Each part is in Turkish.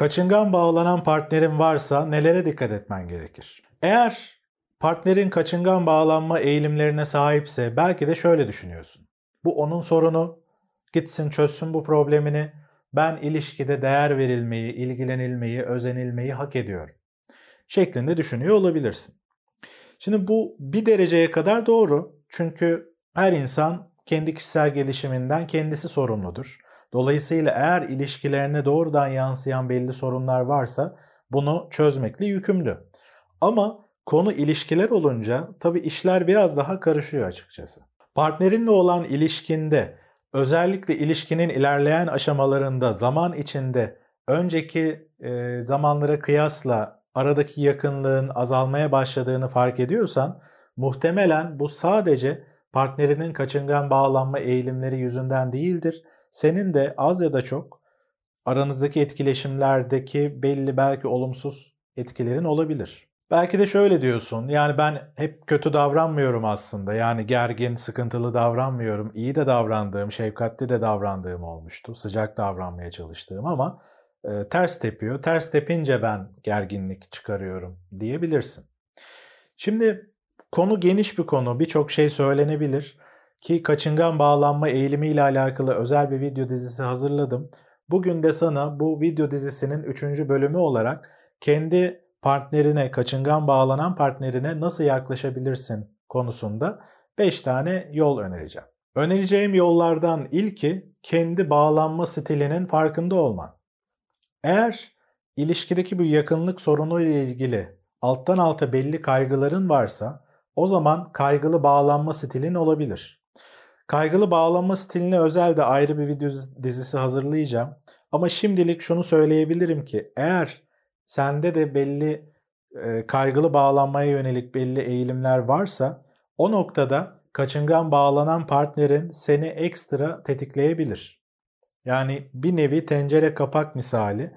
Kaçıngan bağlanan partnerin varsa nelere dikkat etmen gerekir? Eğer partnerin kaçıngan bağlanma eğilimlerine sahipse belki de şöyle düşünüyorsun. Bu onun sorunu. Gitsin çözsün bu problemini. Ben ilişkide değer verilmeyi, ilgilenilmeyi, özenilmeyi hak ediyorum. Şeklinde düşünüyor olabilirsin. Şimdi bu bir dereceye kadar doğru. Çünkü her insan kendi kişisel gelişiminden kendisi sorumludur. Dolayısıyla eğer ilişkilerine doğrudan yansıyan belli sorunlar varsa bunu çözmekle yükümlü. Ama konu ilişkiler olunca tabii işler biraz daha karışıyor açıkçası. Partnerinle olan ilişkinde özellikle ilişkinin ilerleyen aşamalarında zaman içinde önceki e, zamanlara kıyasla aradaki yakınlığın azalmaya başladığını fark ediyorsan muhtemelen bu sadece partnerinin kaçıngan bağlanma eğilimleri yüzünden değildir. Senin de az ya da çok aranızdaki etkileşimlerdeki belli belki olumsuz etkilerin olabilir. Belki de şöyle diyorsun. Yani ben hep kötü davranmıyorum aslında. Yani gergin, sıkıntılı davranmıyorum. İyi de davrandığım, şefkatli de davrandığım olmuştu. Sıcak davranmaya çalıştığım ama e, ters tepiyor. Ters tepince ben gerginlik çıkarıyorum diyebilirsin. Şimdi konu geniş bir konu. Birçok şey söylenebilir ki kaçıngan bağlanma eğilimi ile alakalı özel bir video dizisi hazırladım. Bugün de sana bu video dizisinin 3. bölümü olarak kendi partnerine, kaçıngan bağlanan partnerine nasıl yaklaşabilirsin konusunda 5 tane yol önereceğim. Önereceğim yollardan ilki kendi bağlanma stilinin farkında olman. Eğer ilişkideki bu yakınlık sorunu ile ilgili alttan alta belli kaygıların varsa o zaman kaygılı bağlanma stilin olabilir. Kaygılı bağlanma stiline özel de ayrı bir video dizisi hazırlayacağım. Ama şimdilik şunu söyleyebilirim ki eğer sende de belli e, kaygılı bağlanmaya yönelik belli eğilimler varsa o noktada kaçıngan bağlanan partnerin seni ekstra tetikleyebilir. Yani bir nevi tencere kapak misali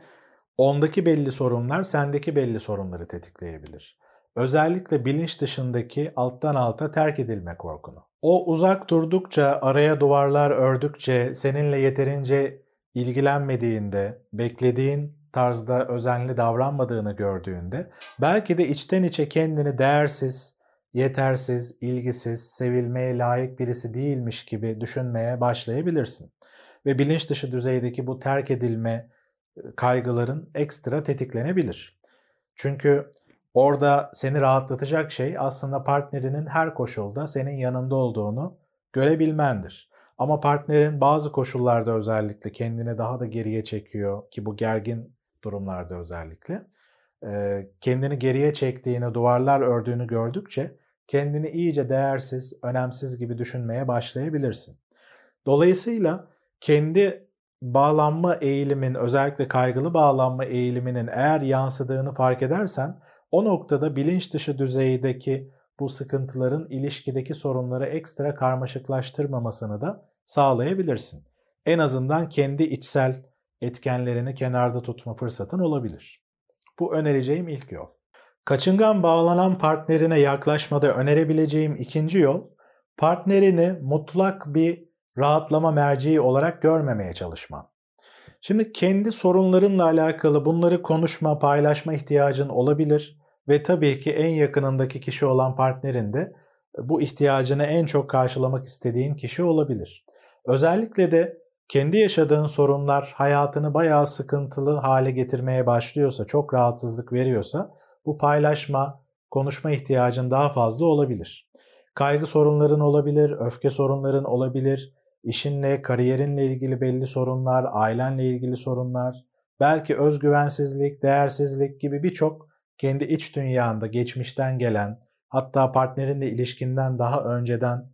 ondaki belli sorunlar sendeki belli sorunları tetikleyebilir. Özellikle bilinç dışındaki alttan alta terk edilme korkunu. O uzak durdukça, araya duvarlar ördükçe, seninle yeterince ilgilenmediğinde, beklediğin tarzda özenli davranmadığını gördüğünde belki de içten içe kendini değersiz, yetersiz, ilgisiz, sevilmeye layık birisi değilmiş gibi düşünmeye başlayabilirsin. Ve bilinç dışı düzeydeki bu terk edilme kaygıların ekstra tetiklenebilir. Çünkü orada seni rahatlatacak şey aslında partnerinin her koşulda senin yanında olduğunu görebilmendir. Ama partnerin bazı koşullarda özellikle kendini daha da geriye çekiyor ki bu gergin durumlarda özellikle kendini geriye çektiğini, duvarlar ördüğünü gördükçe kendini iyice değersiz, önemsiz gibi düşünmeye başlayabilirsin. Dolayısıyla kendi bağlanma eğilimin, özellikle kaygılı bağlanma eğiliminin eğer yansıdığını fark edersen o noktada bilinç dışı düzeydeki bu sıkıntıların ilişkideki sorunları ekstra karmaşıklaştırmamasını da sağlayabilirsin. En azından kendi içsel etkenlerini kenarda tutma fırsatın olabilir. Bu önereceğim ilk yol. Kaçıngan bağlanan partnerine yaklaşmada önerebileceğim ikinci yol, partnerini mutlak bir rahatlama merceği olarak görmemeye çalışman. Şimdi kendi sorunlarınla alakalı bunları konuşma, paylaşma ihtiyacın olabilir ve tabii ki en yakınındaki kişi olan partnerin de bu ihtiyacını en çok karşılamak istediğin kişi olabilir. Özellikle de kendi yaşadığın sorunlar hayatını bayağı sıkıntılı hale getirmeye başlıyorsa, çok rahatsızlık veriyorsa bu paylaşma, konuşma ihtiyacın daha fazla olabilir. Kaygı sorunların olabilir, öfke sorunların olabilir, işinle, kariyerinle ilgili belli sorunlar, ailenle ilgili sorunlar, belki özgüvensizlik, değersizlik gibi birçok kendi iç dünyanda geçmişten gelen, hatta partnerinle ilişkinden daha önceden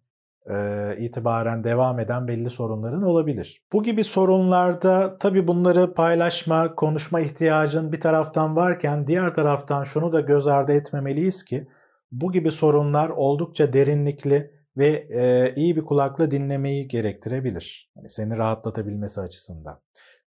e, itibaren devam eden belli sorunların olabilir. Bu gibi sorunlarda tabii bunları paylaşma, konuşma ihtiyacın bir taraftan varken diğer taraftan şunu da göz ardı etmemeliyiz ki bu gibi sorunlar oldukça derinlikli ve e, iyi bir kulakla dinlemeyi gerektirebilir. Yani seni rahatlatabilmesi açısından.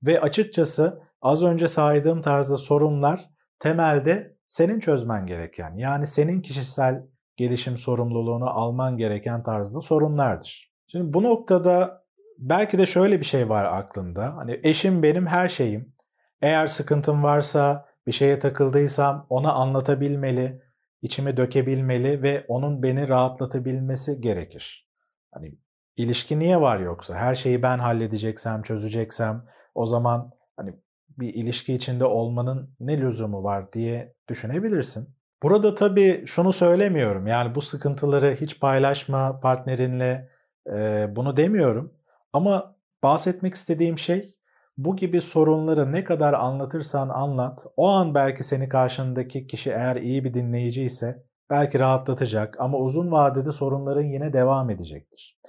Ve açıkçası az önce saydığım tarzda sorunlar temelde senin çözmen gereken yani senin kişisel gelişim sorumluluğunu alman gereken tarzda sorunlardır. Şimdi bu noktada belki de şöyle bir şey var aklında. Hani eşim benim her şeyim. Eğer sıkıntım varsa, bir şeye takıldıysam ona anlatabilmeli, içimi dökebilmeli ve onun beni rahatlatabilmesi gerekir. Hani ilişki niye var yoksa? Her şeyi ben halledeceksem, çözeceksem o zaman hani bir ilişki içinde olmanın ne lüzumu var diye düşünebilirsin. Burada tabii şunu söylemiyorum. Yani bu sıkıntıları hiç paylaşma partnerinle e, bunu demiyorum. Ama bahsetmek istediğim şey bu gibi sorunları ne kadar anlatırsan anlat, o an belki seni karşındaki kişi eğer iyi bir dinleyici ise belki rahatlatacak ama uzun vadede sorunların yine devam edecektir.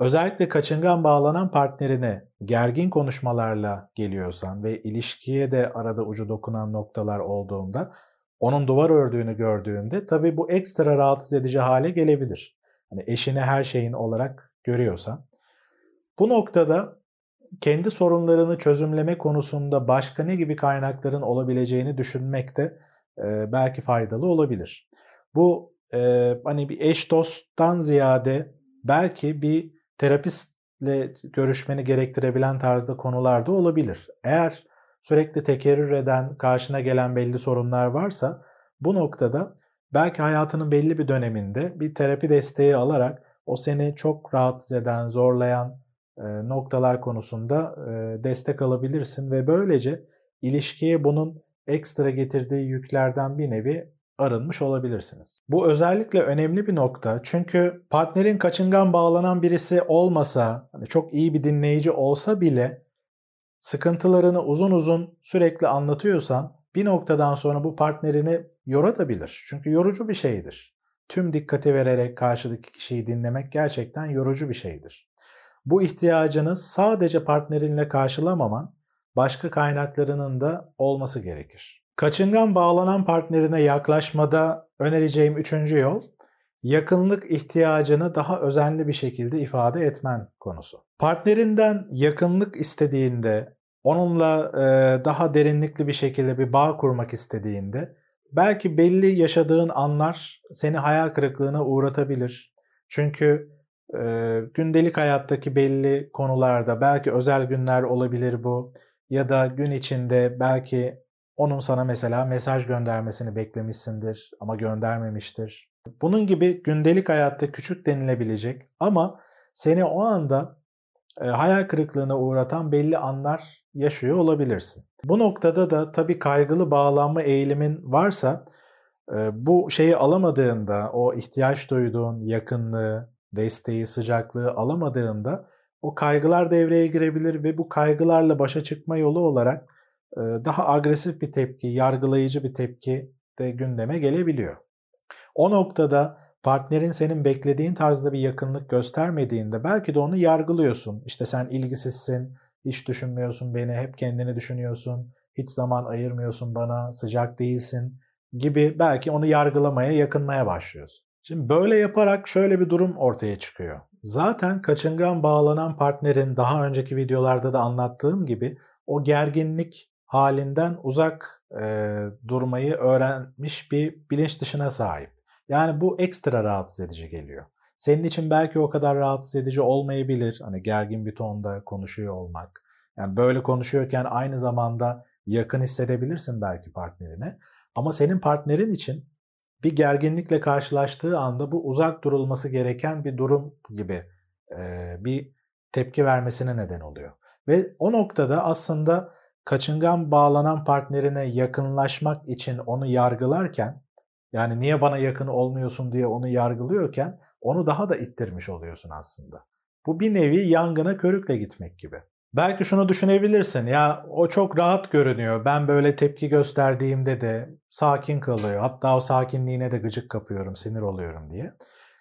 Özellikle kaçıngan bağlanan partnerine gergin konuşmalarla geliyorsan ve ilişkiye de arada ucu dokunan noktalar olduğunda onun duvar ördüğünü gördüğünde tabii bu ekstra rahatsız edici hale gelebilir. Hani eşini her şeyin olarak görüyorsan. Bu noktada kendi sorunlarını çözümleme konusunda başka ne gibi kaynakların olabileceğini düşünmek de e, belki faydalı olabilir. Bu e, hani bir eş dosttan ziyade belki bir terapistle görüşmeni gerektirebilen tarzda konular da olabilir. Eğer sürekli tekerrür eden, karşına gelen belli sorunlar varsa bu noktada belki hayatının belli bir döneminde bir terapi desteği alarak o seni çok rahatsız eden, zorlayan e, noktalar konusunda e, destek alabilirsin ve böylece ilişkiye bunun ekstra getirdiği yüklerden bir nevi arınmış olabilirsiniz. Bu özellikle önemli bir nokta çünkü partnerin kaçıngan bağlanan birisi olmasa, hani çok iyi bir dinleyici olsa bile sıkıntılarını uzun uzun sürekli anlatıyorsan bir noktadan sonra bu partnerini yoratabilir. Çünkü yorucu bir şeydir. Tüm dikkati vererek karşıdaki kişiyi dinlemek gerçekten yorucu bir şeydir. Bu ihtiyacını sadece partnerinle karşılamaman, başka kaynaklarının da olması gerekir. Kaçıngan bağlanan partnerine yaklaşmada önereceğim üçüncü yol, yakınlık ihtiyacını daha özenli bir şekilde ifade etmen konusu. Partnerinden yakınlık istediğinde, onunla e, daha derinlikli bir şekilde bir bağ kurmak istediğinde, belki belli yaşadığın anlar seni hayal kırıklığına uğratabilir. Çünkü e, gündelik hayattaki belli konularda, belki özel günler olabilir bu, ya da gün içinde belki onun sana mesela mesaj göndermesini beklemişsindir ama göndermemiştir. Bunun gibi gündelik hayatta küçük denilebilecek ama seni o anda e, hayal kırıklığına uğratan belli anlar yaşıyor olabilirsin. Bu noktada da tabii kaygılı bağlanma eğilimin varsa e, bu şeyi alamadığında, o ihtiyaç duyduğun yakınlığı, desteği, sıcaklığı alamadığında o kaygılar devreye girebilir ve bu kaygılarla başa çıkma yolu olarak daha agresif bir tepki, yargılayıcı bir tepki de gündeme gelebiliyor. O noktada partnerin senin beklediğin tarzda bir yakınlık göstermediğinde belki de onu yargılıyorsun. İşte sen ilgisizsin, hiç düşünmüyorsun beni, hep kendini düşünüyorsun, hiç zaman ayırmıyorsun bana, sıcak değilsin gibi belki onu yargılamaya, yakınmaya başlıyorsun. Şimdi böyle yaparak şöyle bir durum ortaya çıkıyor. Zaten kaçıngan bağlanan partnerin daha önceki videolarda da anlattığım gibi o gerginlik halinden uzak e, durmayı öğrenmiş bir bilinç dışına sahip. Yani bu ekstra rahatsız edici geliyor. Senin için belki o kadar rahatsız edici olmayabilir. Hani gergin bir tonda konuşuyor olmak. Yani böyle konuşuyorken aynı zamanda yakın hissedebilirsin belki partnerine. Ama senin partnerin için bir gerginlikle karşılaştığı anda bu uzak durulması gereken bir durum gibi e, bir tepki vermesine neden oluyor. Ve o noktada aslında kaçıngan bağlanan partnerine yakınlaşmak için onu yargılarken yani niye bana yakın olmuyorsun diye onu yargılıyorken onu daha da ittirmiş oluyorsun aslında. Bu bir nevi yangına körükle gitmek gibi. Belki şunu düşünebilirsin ya o çok rahat görünüyor. Ben böyle tepki gösterdiğimde de sakin kalıyor. Hatta o sakinliğine de gıcık kapıyorum, sinir oluyorum diye.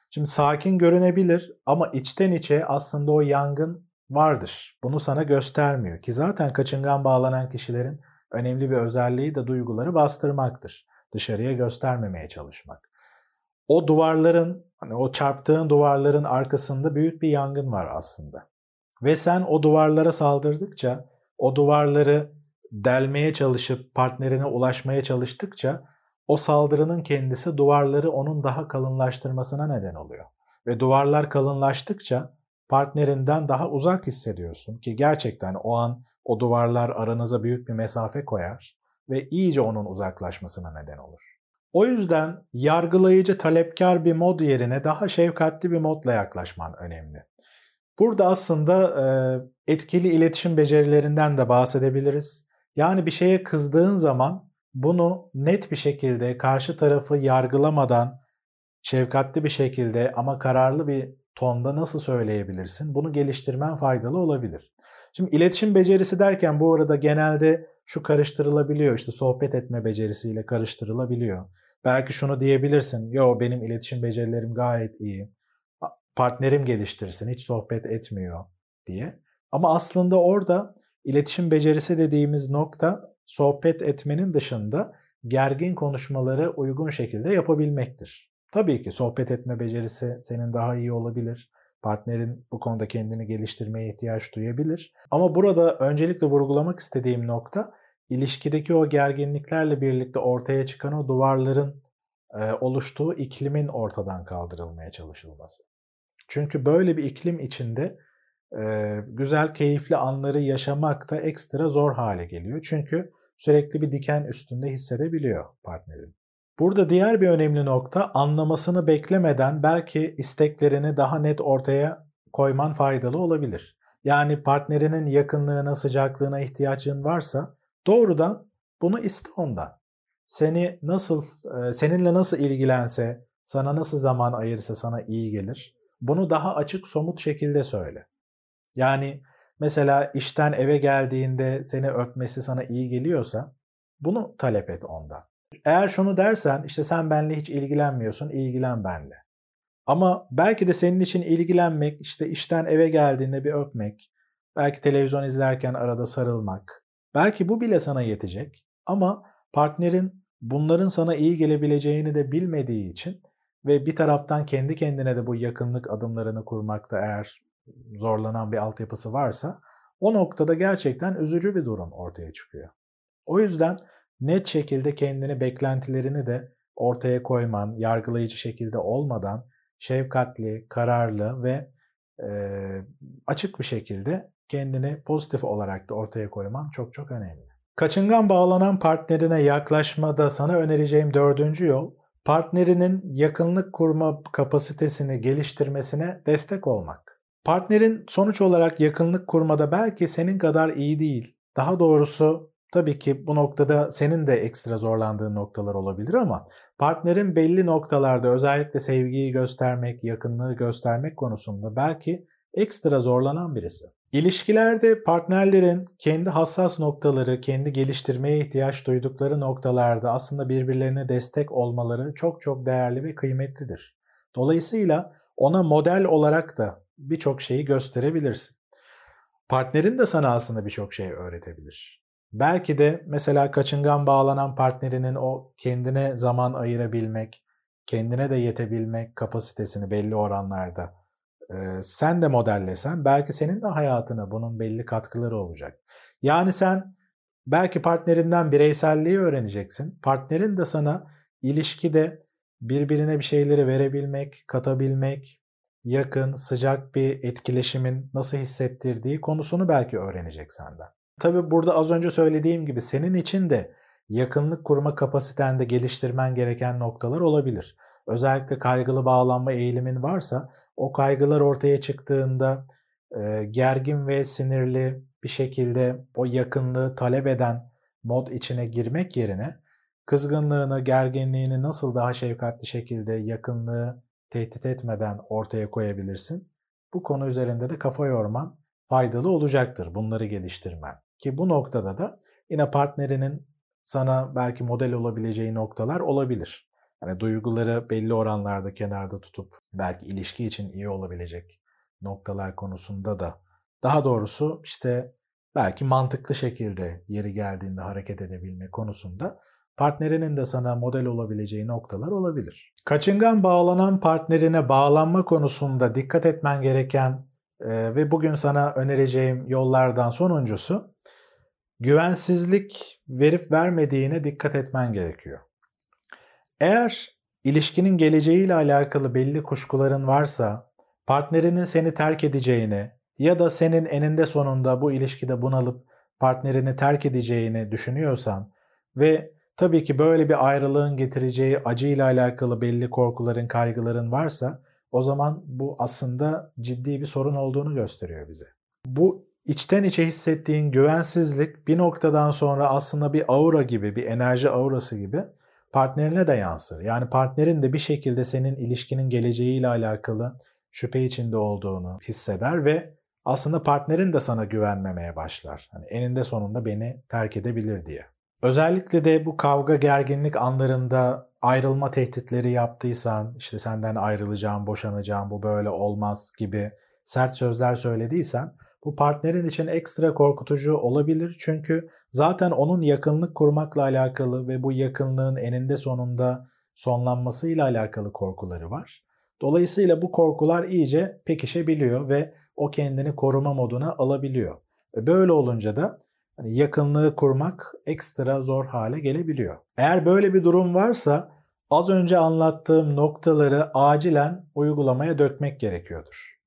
Şimdi sakin görünebilir ama içten içe aslında o yangın vardır. Bunu sana göstermiyor ki zaten kaçıngan bağlanan kişilerin önemli bir özelliği de duyguları bastırmaktır. Dışarıya göstermemeye çalışmak. O duvarların, hani o çarptığın duvarların arkasında büyük bir yangın var aslında. Ve sen o duvarlara saldırdıkça, o duvarları delmeye çalışıp partnerine ulaşmaya çalıştıkça o saldırının kendisi duvarları onun daha kalınlaştırmasına neden oluyor. Ve duvarlar kalınlaştıkça partnerinden daha uzak hissediyorsun ki gerçekten o an o duvarlar aranıza büyük bir mesafe koyar ve iyice onun uzaklaşmasına neden olur. O yüzden yargılayıcı talepkar bir mod yerine daha şefkatli bir modla yaklaşman önemli. Burada aslında e, etkili iletişim becerilerinden de bahsedebiliriz. Yani bir şeye kızdığın zaman bunu net bir şekilde karşı tarafı yargılamadan şefkatli bir şekilde ama kararlı bir tonda nasıl söyleyebilirsin? Bunu geliştirmen faydalı olabilir. Şimdi iletişim becerisi derken bu arada genelde şu karıştırılabiliyor. İşte sohbet etme becerisiyle karıştırılabiliyor. Belki şunu diyebilirsin. Yo benim iletişim becerilerim gayet iyi. Partnerim geliştirsin, hiç sohbet etmiyor diye. Ama aslında orada iletişim becerisi dediğimiz nokta sohbet etmenin dışında gergin konuşmaları uygun şekilde yapabilmektir. Tabii ki sohbet etme becerisi senin daha iyi olabilir. Partnerin bu konuda kendini geliştirmeye ihtiyaç duyabilir. Ama burada öncelikle vurgulamak istediğim nokta ilişkideki o gerginliklerle birlikte ortaya çıkan o duvarların e, oluştuğu iklimin ortadan kaldırılmaya çalışılması. Çünkü böyle bir iklim içinde e, güzel, keyifli anları yaşamak da ekstra zor hale geliyor. Çünkü sürekli bir diken üstünde hissedebiliyor partnerin. Burada diğer bir önemli nokta anlamasını beklemeden belki isteklerini daha net ortaya koyman faydalı olabilir. Yani partnerinin yakınlığına, sıcaklığına ihtiyacın varsa doğrudan bunu iste ondan. Seni nasıl, seninle nasıl ilgilense, sana nasıl zaman ayırsa sana iyi gelir. Bunu daha açık, somut şekilde söyle. Yani mesela işten eve geldiğinde seni öpmesi sana iyi geliyorsa bunu talep et ondan. Eğer şunu dersen işte sen benle hiç ilgilenmiyorsun, ilgilen benle. Ama belki de senin için ilgilenmek, işte işten eve geldiğinde bir öpmek, belki televizyon izlerken arada sarılmak, belki bu bile sana yetecek. Ama partnerin bunların sana iyi gelebileceğini de bilmediği için ve bir taraftan kendi kendine de bu yakınlık adımlarını kurmakta eğer zorlanan bir altyapısı varsa o noktada gerçekten üzücü bir durum ortaya çıkıyor. O yüzden net şekilde kendini beklentilerini de ortaya koyman, yargılayıcı şekilde olmadan şefkatli, kararlı ve e, açık bir şekilde kendini pozitif olarak da ortaya koyman çok çok önemli. Kaçıngan bağlanan partnerine yaklaşmada sana önereceğim dördüncü yol, partnerinin yakınlık kurma kapasitesini geliştirmesine destek olmak. Partnerin sonuç olarak yakınlık kurmada belki senin kadar iyi değil. Daha doğrusu Tabii ki bu noktada senin de ekstra zorlandığın noktalar olabilir ama partnerin belli noktalarda özellikle sevgiyi göstermek, yakınlığı göstermek konusunda belki ekstra zorlanan birisi. İlişkilerde partnerlerin kendi hassas noktaları, kendi geliştirmeye ihtiyaç duydukları noktalarda aslında birbirlerine destek olmaları çok çok değerli ve kıymetlidir. Dolayısıyla ona model olarak da birçok şeyi gösterebilirsin. Partnerin de sana aslında birçok şey öğretebilir. Belki de mesela kaçıngan bağlanan partnerinin o kendine zaman ayırabilmek, kendine de yetebilmek kapasitesini belli oranlarda e, sen de modellesen belki senin de hayatına bunun belli katkıları olacak. Yani sen belki partnerinden bireyselliği öğreneceksin. Partnerin de sana ilişkide birbirine bir şeyleri verebilmek, katabilmek, yakın, sıcak bir etkileşimin nasıl hissettirdiği konusunu belki öğrenecek senden. Tabi burada az önce söylediğim gibi senin için de yakınlık kurma kapasitende geliştirmen gereken noktalar olabilir. Özellikle kaygılı bağlanma eğilimin varsa o kaygılar ortaya çıktığında e, gergin ve sinirli bir şekilde o yakınlığı talep eden mod içine girmek yerine kızgınlığını, gerginliğini nasıl daha şefkatli şekilde yakınlığı tehdit etmeden ortaya koyabilirsin? Bu konu üzerinde de kafa yorman faydalı olacaktır bunları geliştirmen. Ki bu noktada da yine partnerinin sana belki model olabileceği noktalar olabilir. Yani duyguları belli oranlarda kenarda tutup belki ilişki için iyi olabilecek noktalar konusunda da daha doğrusu işte belki mantıklı şekilde yeri geldiğinde hareket edebilme konusunda partnerinin de sana model olabileceği noktalar olabilir. Kaçıngan bağlanan partnerine bağlanma konusunda dikkat etmen gereken ve bugün sana önereceğim yollardan sonuncusu güvensizlik verip vermediğine dikkat etmen gerekiyor. Eğer ilişkinin geleceğiyle alakalı belli kuşkuların varsa, partnerinin seni terk edeceğini ya da senin eninde sonunda bu ilişkide bunalıp partnerini terk edeceğini düşünüyorsan ve tabii ki böyle bir ayrılığın getireceği acıyla alakalı belli korkuların, kaygıların varsa o zaman bu aslında ciddi bir sorun olduğunu gösteriyor bize. Bu içten içe hissettiğin güvensizlik bir noktadan sonra aslında bir aura gibi, bir enerji aurası gibi partnerine de yansır. Yani partnerin de bir şekilde senin ilişkinin geleceğiyle alakalı şüphe içinde olduğunu hisseder ve aslında partnerin de sana güvenmemeye başlar. Hani eninde sonunda beni terk edebilir diye. Özellikle de bu kavga gerginlik anlarında ayrılma tehditleri yaptıysan, işte senden ayrılacağım, boşanacağım, bu böyle olmaz gibi sert sözler söylediysen bu partnerin için ekstra korkutucu olabilir. Çünkü zaten onun yakınlık kurmakla alakalı ve bu yakınlığın eninde sonunda sonlanmasıyla alakalı korkuları var. Dolayısıyla bu korkular iyice pekişebiliyor ve o kendini koruma moduna alabiliyor. Ve böyle olunca da hani yakınlığı kurmak ekstra zor hale gelebiliyor. Eğer böyle bir durum varsa az önce anlattığım noktaları acilen uygulamaya dökmek gerekiyordur.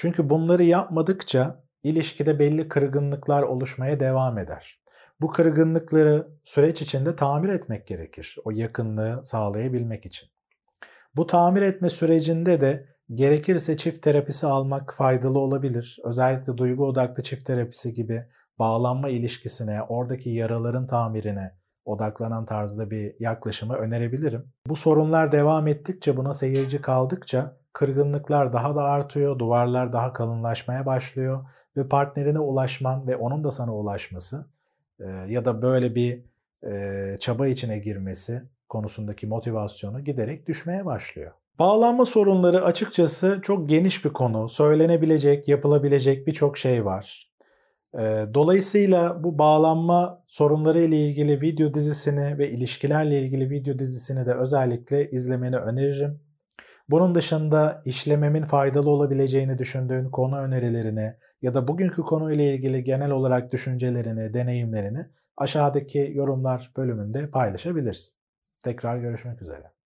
Çünkü bunları yapmadıkça ilişkide belli kırgınlıklar oluşmaya devam eder. Bu kırgınlıkları süreç içinde tamir etmek gerekir. O yakınlığı sağlayabilmek için. Bu tamir etme sürecinde de gerekirse çift terapisi almak faydalı olabilir. Özellikle duygu odaklı çift terapisi gibi bağlanma ilişkisine, oradaki yaraların tamirine odaklanan tarzda bir yaklaşımı önerebilirim. Bu sorunlar devam ettikçe, buna seyirci kaldıkça kırgınlıklar daha da artıyor, duvarlar daha kalınlaşmaya başlıyor ve partnerine ulaşman ve onun da sana ulaşması ya da böyle bir çaba içine girmesi konusundaki motivasyonu giderek düşmeye başlıyor. Bağlanma sorunları açıkçası çok geniş bir konu. Söylenebilecek, yapılabilecek birçok şey var. Dolayısıyla bu bağlanma sorunları ile ilgili video dizisini ve ilişkilerle ilgili video dizisini de özellikle izlemeni öneririm. Bunun dışında işlememin faydalı olabileceğini düşündüğün konu önerilerini ya da bugünkü konuyla ilgili genel olarak düşüncelerini, deneyimlerini aşağıdaki yorumlar bölümünde paylaşabilirsin. Tekrar görüşmek üzere.